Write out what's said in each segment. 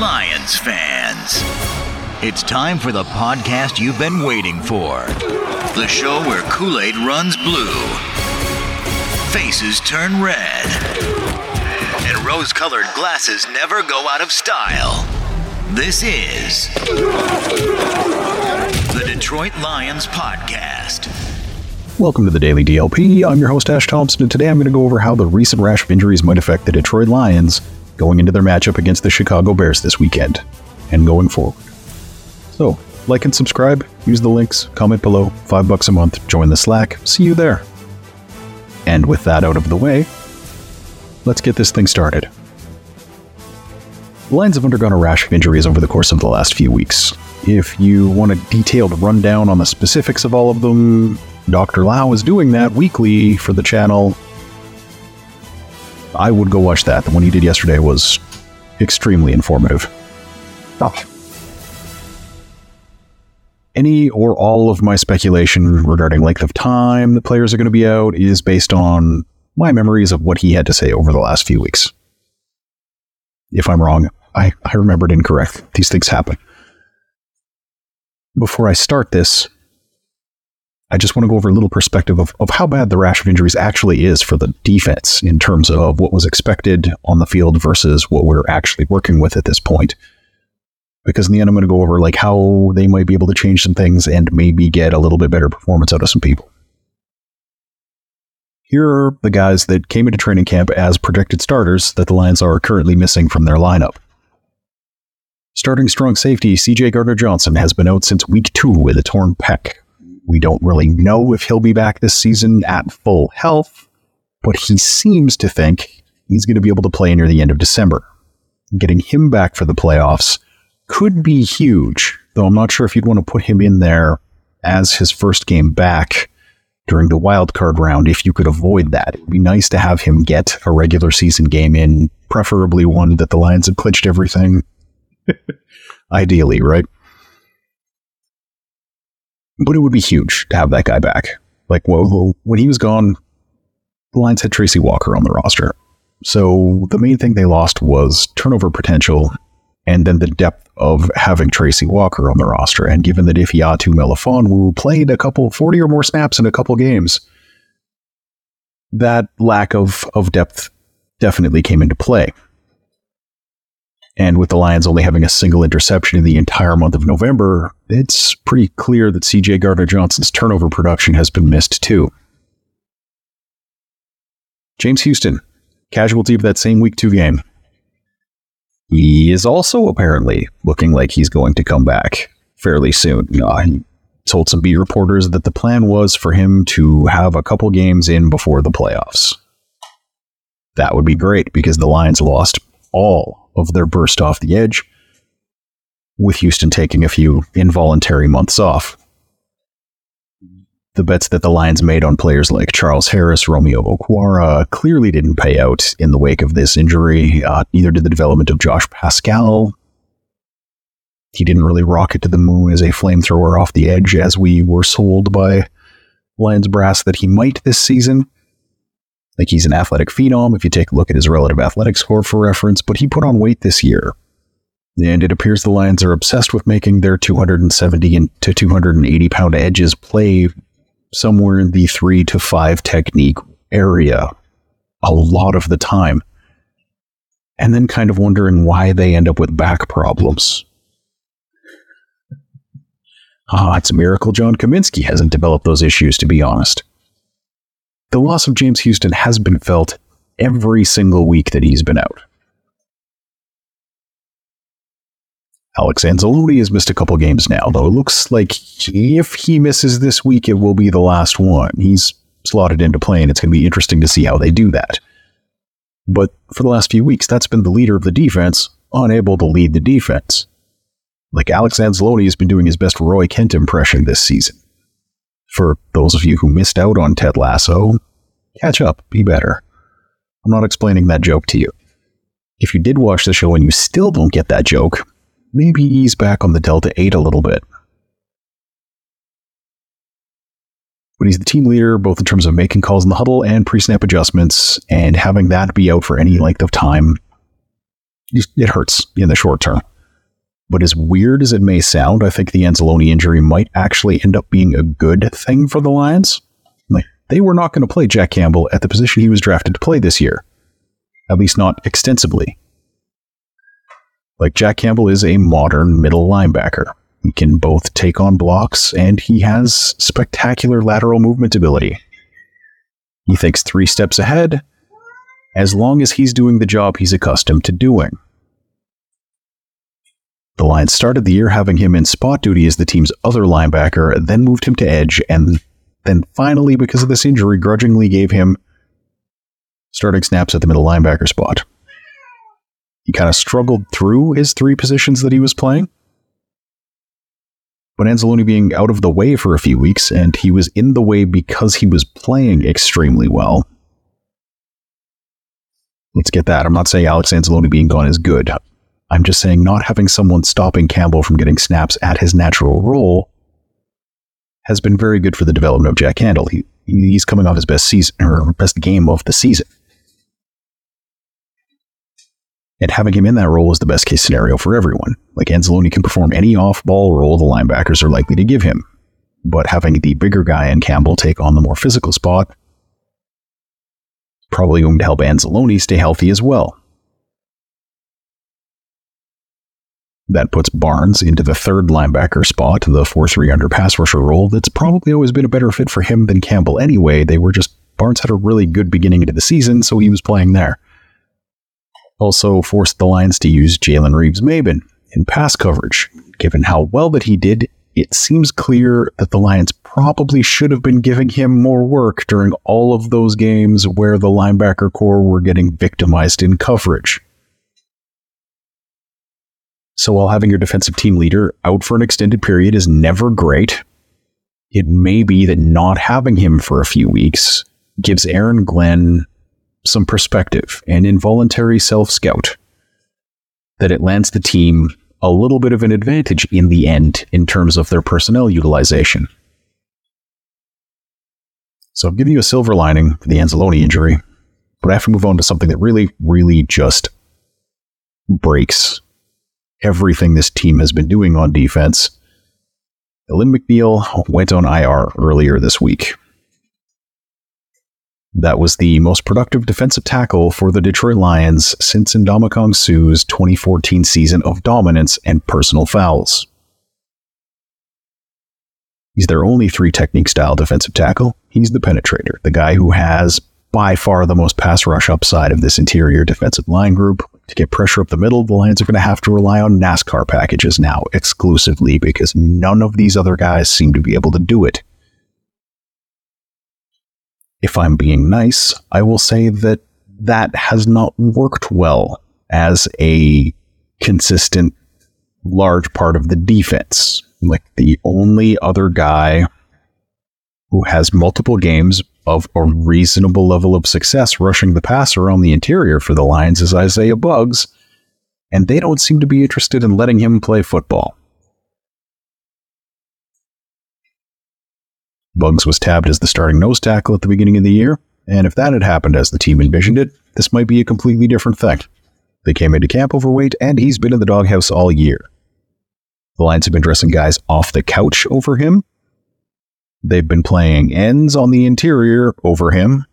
Lions fans. It's time for the podcast you've been waiting for. The show where Kool Aid runs blue, faces turn red, and rose colored glasses never go out of style. This is the Detroit Lions Podcast. Welcome to the Daily DLP. I'm your host, Ash Thompson, and today I'm going to go over how the recent rash of injuries might affect the Detroit Lions going into their matchup against the Chicago Bears this weekend and going forward. So, like and subscribe, use the links, comment below, five bucks a month, join the Slack. See you there. And with that out of the way, let's get this thing started. The Lions have undergone a rash of injuries over the course of the last few weeks. If you want a detailed rundown on the specifics of all of them, Dr. Lau is doing that weekly for the channel. I would go watch that. The one he did yesterday was extremely informative. Oh. Any or all of my speculation regarding length of time the players are going to be out is based on my memories of what he had to say over the last few weeks. If I'm wrong, I, I remembered incorrect. These things happen. Before I start this, I just want to go over a little perspective of, of how bad the rash of injuries actually is for the defense in terms of what was expected on the field versus what we're actually working with at this point. Because in the end, I'm going to go over like how they might be able to change some things and maybe get a little bit better performance out of some people. Here are the guys that came into training camp as projected starters that the Lions are currently missing from their lineup. Starting strong safety, CJ Gardner Johnson has been out since week two with a torn pec. We don't really know if he'll be back this season at full health, but he seems to think he's going to be able to play near the end of December. Getting him back for the playoffs could be huge, though I'm not sure if you'd want to put him in there as his first game back during the wild card round if you could avoid that. It would be nice to have him get a regular season game in, preferably one that the Lions have clinched everything. Ideally, right? But it would be huge to have that guy back. Like, well, when he was gone, the Lions had Tracy Walker on the roster. So the main thing they lost was turnover potential and then the depth of having Tracy Walker on the roster. And given that if Yatu Melifonwu played a couple, 40 or more snaps in a couple games, that lack of, of depth definitely came into play. And with the Lions only having a single interception in the entire month of November, it's pretty clear that CJ Gardner Johnson's turnover production has been missed too. James Houston, casualty of that same week two game. He is also apparently looking like he's going to come back fairly soon. Uh, he told some beat reporters that the plan was for him to have a couple games in before the playoffs. That would be great because the Lions lost all of their burst off the edge, with Houston taking a few involuntary months off. The bets that the Lions made on players like Charles Harris, Romeo Okwara clearly didn't pay out in the wake of this injury. Uh, neither did the development of Josh Paschal. He didn't really rocket to the moon as a flamethrower off the edge, as we were sold by Lions brass that he might this season. Like he's an athletic phenom if you take a look at his relative athletic score for reference, but he put on weight this year. And it appears the Lions are obsessed with making their 270 to 280 pound edges play somewhere in the three to five technique area a lot of the time. And then kind of wondering why they end up with back problems. Ah, it's a miracle John Cominsky hasn't developed those issues, to be honest the loss of James Houston has been felt every single week that he's been out. Alex Anzalone has missed a couple games now, though it looks like if he misses this week, it will be the last one. He's slotted into play, and it's going to be interesting to see how they do that. But for the last few weeks, that's been the leader of the defense, unable to lead the defense. Like Alex Anzalone has been doing his best Roy Kent impression this season. For those of you who missed out on Ted Lasso, catch up, be better. I'm not explaining that joke to you. If you did watch the show and you still don't get that joke, maybe ease back on the Delta 8 a little bit. But he's the team leader, both in terms of making calls in the huddle and pre snap adjustments, and having that be out for any length of time it hurts in the short term. But as weird as it may sound, I think the Anzalone injury might actually end up being a good thing for the Lions. Like they were not going to play Jack Campbell at the position he was drafted to play this year, at least not extensively. Like Jack Campbell is a modern middle linebacker. He can both take on blocks and he has spectacular lateral movement ability. He thinks three steps ahead as long as he's doing the job he's accustomed to doing. The Lions started the year having him in spot duty as the team's other linebacker, then moved him to edge, and then finally, because of this injury, grudgingly gave him starting snaps at the middle linebacker spot. He kind of struggled through his three positions that he was playing. But Anzalone being out of the way for a few weeks, and he was in the way because he was playing extremely well. Let's get that. I'm not saying Alex Anzalone being gone is good. I'm just saying not having someone stopping Campbell from getting snaps at his natural role has been very good for the development of Jack Campbell. He, he's coming off his best season or best game of the season. And having him in that role is the best case scenario for everyone. Like Anzalone can perform any off ball role the linebackers are likely to give him. But having the bigger guy in Campbell take on the more physical spot probably going to help Anzalone stay healthy as well. That puts Barnes into the third linebacker spot, the 4 3 under pass rusher role. That's probably always been a better fit for him than Campbell anyway. They were just, Barnes had a really good beginning into the season, so he was playing there. Also forced the Lions to use Jalen Reeves Maybin in pass coverage. Given how well that he did, it seems clear that the Lions probably should have been giving him more work during all of those games where the linebacker corps were getting victimized in coverage. So while having your defensive team leader out for an extended period is never great, it may be that not having him for a few weeks gives Aaron Glenn some perspective and involuntary self scout that it lands the team a little bit of an advantage in the end in terms of their personnel utilization. So I'm giving you a silver lining for the Anzalone injury, but I have to move on to something that really, really just breaks everything this team has been doing on defense. Alim McNeill went on IR earlier this week. That was the most productive defensive tackle for the Detroit Lions since Ndamukong Suh's 2014 season of dominance and personal fouls. He's their only three technique style defensive tackle. He's the penetrator, the guy who has by far the most pass rush upside of this interior defensive line group. To get pressure up the middle, the Lions are going to have to rely on NASCAR packages now exclusively because none of these other guys seem to be able to do it. If I'm being nice, I will say that that has not worked well as a consistent large part of the defense. Like the only other guy who has multiple games of a reasonable level of success rushing the passer on the interior for the Lions is Isaiah Buggs, and they don't seem to be interested in letting him play football. Buggs was tabbed as the starting nose tackle at the beginning of the year, and if that had happened as the team envisioned it, this might be a completely different thing. They came into camp overweight, and he's been in the doghouse all year. The Lions have been dressing guys off the couch over him. They've been playing ends on the interior over him.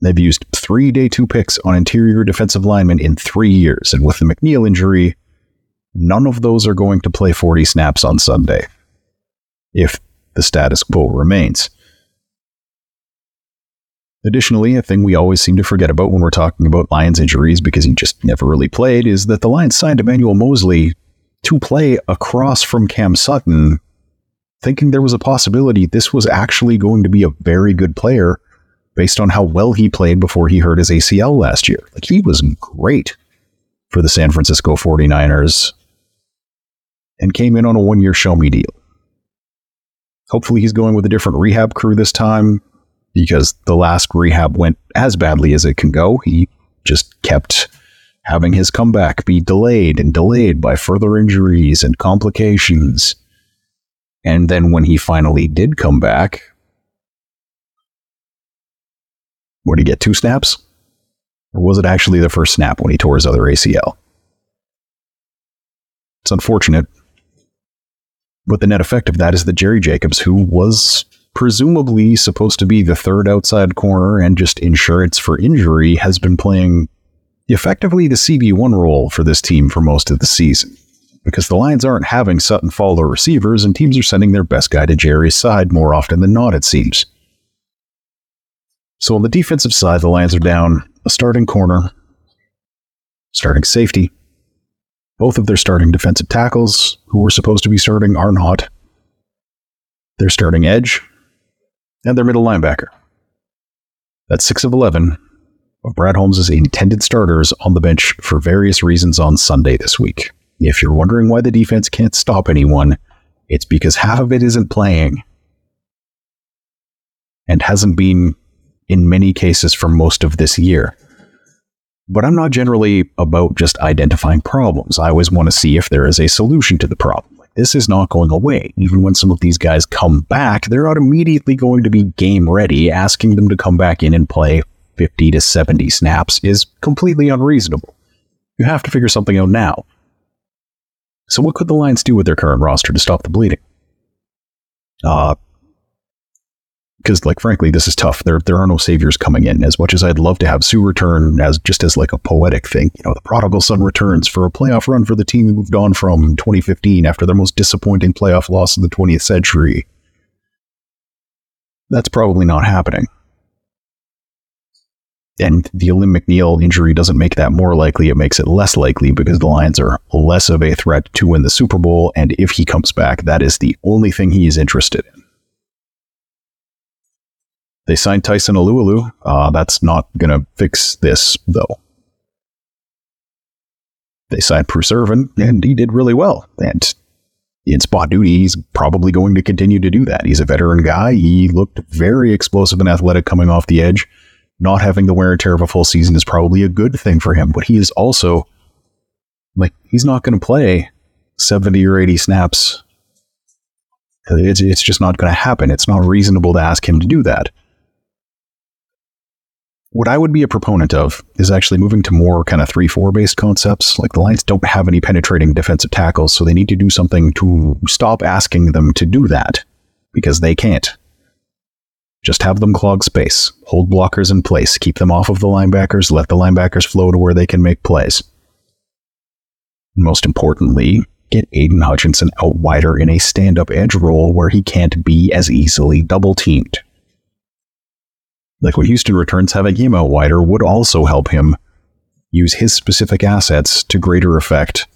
They've used three day two picks on interior defensive linemen in three years, and with the McNeill injury, none of those are going to play 40 snaps on Sunday if the status quo remains. Additionally, a thing we always seem to forget about when we're talking about Lions injuries because he just never really played is that the Lions signed Emmanuel Moseley to play across from Cam Sutton, thinking there was a possibility this was actually going to be a very good player based on how well he played before he hurt his ACL last year. Like he was great for the San Francisco 49ers and came in on a one year show me deal. Hopefully, he's going with a different rehab crew this time because the last rehab went as badly as it can go. He just kept having his comeback be delayed and delayed by further injuries and complications. And then when he finally did come back, what did he get? Two snaps? Or was it actually the first snap when he tore his other ACL? It's unfortunate. But the net effect of that is that Jerry Jacobs, who was presumably supposed to be the third outside corner and just insurance for injury, has been playing effectively the CB1 role for this team for most of the season. Because the Lions aren't having Sutton follow receivers, and teams are sending their best guy to Jerry's side more often than not, it seems. So on the defensive side, the Lions are down a starting corner, starting safety. Both of their starting defensive tackles, who were supposed to be starting, are not. Their starting edge, and their middle linebacker. That's 6 of 11 of Brad Holmes' intended starters on the bench for various reasons on Sunday this week. If you're wondering why the defense can't stop anyone, it's because half of it isn't playing and hasn't been in many cases for most of this year. But I'm not generally about just identifying problems. I always want to see if there is a solution to the problem. This is not going away. Even when some of these guys come back, they're not immediately going to be game ready. Asking them to come back in and play 50 to 70 snaps is completely unreasonable. You have to figure something out now. So, what could the Lions do with their current roster to stop the bleeding? Uh, because like frankly this is tough. There there are no saviors coming in. As much as i'd love to have Suh return as just as like a poetic thing you know the prodigal son returns for a playoff run for the team he moved on from 2015 after their most disappointing playoff loss in the 20th century. That's probably not happening and the Alim McNeill injury doesn't make that more likely. It makes it less likely because the Lions are less of a threat to win the Super Bowl. And if he comes back, that is the only thing he is interested in. They signed Tyson Alualu. Uh, that's not going to fix this, though. They signed Bruce Irvin, and he did really well. And in spot duty, he's probably going to continue to do that. He's a veteran guy. He looked very explosive and athletic coming off the edge not having the wear and tear of a full season is probably a good thing for him. But he is also like he's not going to play seventy or eighty snaps. It's it's just not going to happen. It's not reasonable to ask him to do that. What I would be a proponent of is actually moving to more kind of 3 4 based concepts. Like the Lions don't have any penetrating defensive tackles, so they need to do something to stop asking them to do that because they can't. Just have them clog space, hold blockers in place, keep them off of the linebackers, let the linebackers flow to where they can make plays. Most importantly, get Aidan Hutchinson out wider in a stand up edge role where he can't be as easily double teamed. Like when Houston returns, having him out wider would also help him use his specific assets to greater effect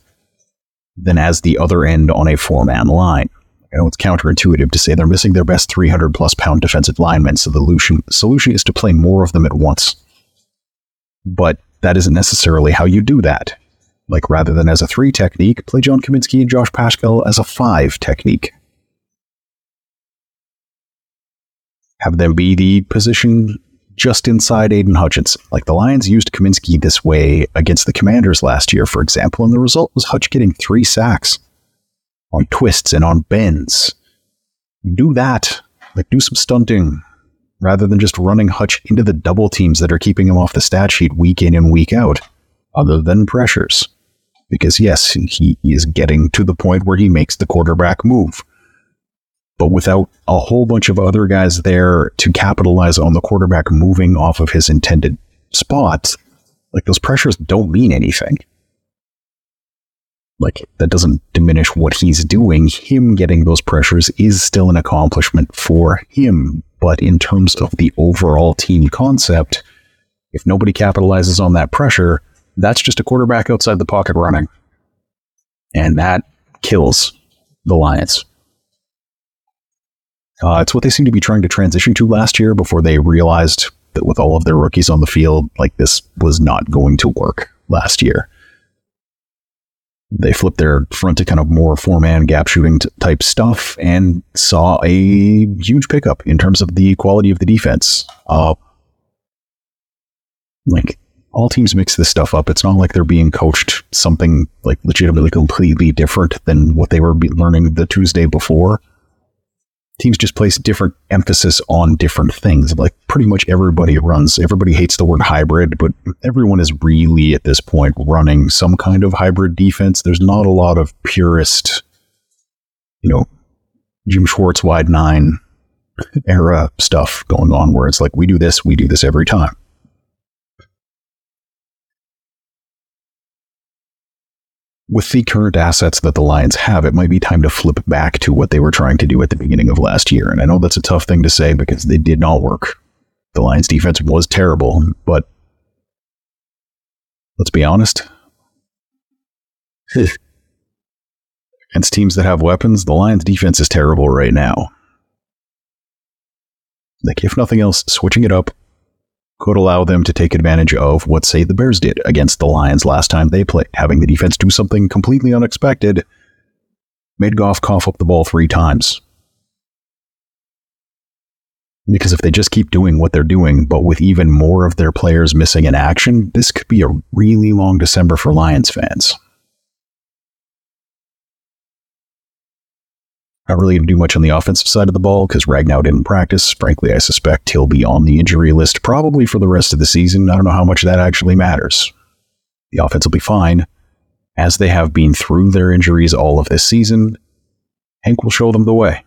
than as the other end on a four man line. Know it's counterintuitive to say they're missing their best 300 plus pound defensive linemen, so the solution, solution is to play more of them at once. But that isn't necessarily how you do that. Like rather than as a three technique, play John Cominsky and Josh Paschal as a five technique. Have them be the position just inside Aidan Hutchinson. Like the Lions used Cominsky this way against the Commanders last year, for example, and the result was Hutch getting three sacks on twists and on bends. Do that. Like, do some stunting rather than just running Hutch into the double teams that are keeping him off the stat sheet week in and week out, other than pressures. Because, yes, he is getting to the point where he makes the quarterback move. But without a whole bunch of other guys there to capitalize on the quarterback moving off of his intended spot, like those pressures don't mean anything like that doesn't diminish what he's doing. Him getting those pressures is still an accomplishment for him. But in terms of the overall team concept, if nobody capitalizes on that pressure, that's just a quarterback outside the pocket running. And that kills the Lions. Uh, it's what they seem to be trying to transition to last year before they realized that with all of their rookies on the field, like this was not going to work last year they flipped their front to kind of more four man gap shooting t- type stuff and saw a huge pickup in terms of the quality of the defense. Uh, like all teams mix this stuff up. It's not like they're being coached something like legitimately completely different than what they were learning the Tuesday before. Teams just place different emphasis on different things. Like pretty much everybody runs, everybody hates the word hybrid, but everyone is really at this point running some kind of hybrid defense. There's not a lot of purist, you know, Jim Schwartz wide nine era stuff going on where it's like, we do this, we do this every time. With the current assets that the Lions have, it might be time to flip back to what they were trying to do at the beginning of last year. And I know that's a tough thing to say because they did not work. The Lions defense was terrible, but let's be honest. Against teams that have weapons, the Lions defense is terrible right now. Like, if nothing else, switching it up could allow them to take advantage of what, say, the Bears did against the Lions last time they played, having the defense do something completely unexpected, made Goff cough up the ball three times. Because if they just keep doing what they're doing, but with even more of their players missing in action, this could be a really long December for Lions fans. Not really going to do much on the offensive side of the ball because Ragnow didn't practice. Frankly, I suspect he'll be on the injury list probably for the rest of the season. I don't know how much that actually matters. The offense will be fine, as they have been through their injuries all of this season. Hank will show them the way.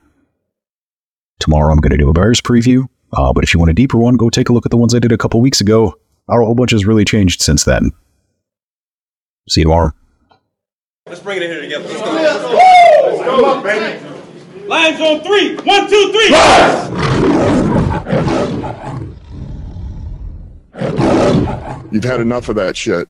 Tomorrow I'm going to do a Bears preview, uh, but if you want a deeper one, go take a look at the ones I did a couple weeks ago. Our whole bunch has really changed since then. See you tomorrow. Let's bring it in here together. Let's go. Let's go. Let's go. Come on, baby. Lions on three. One, two, three. You've had enough of that shit.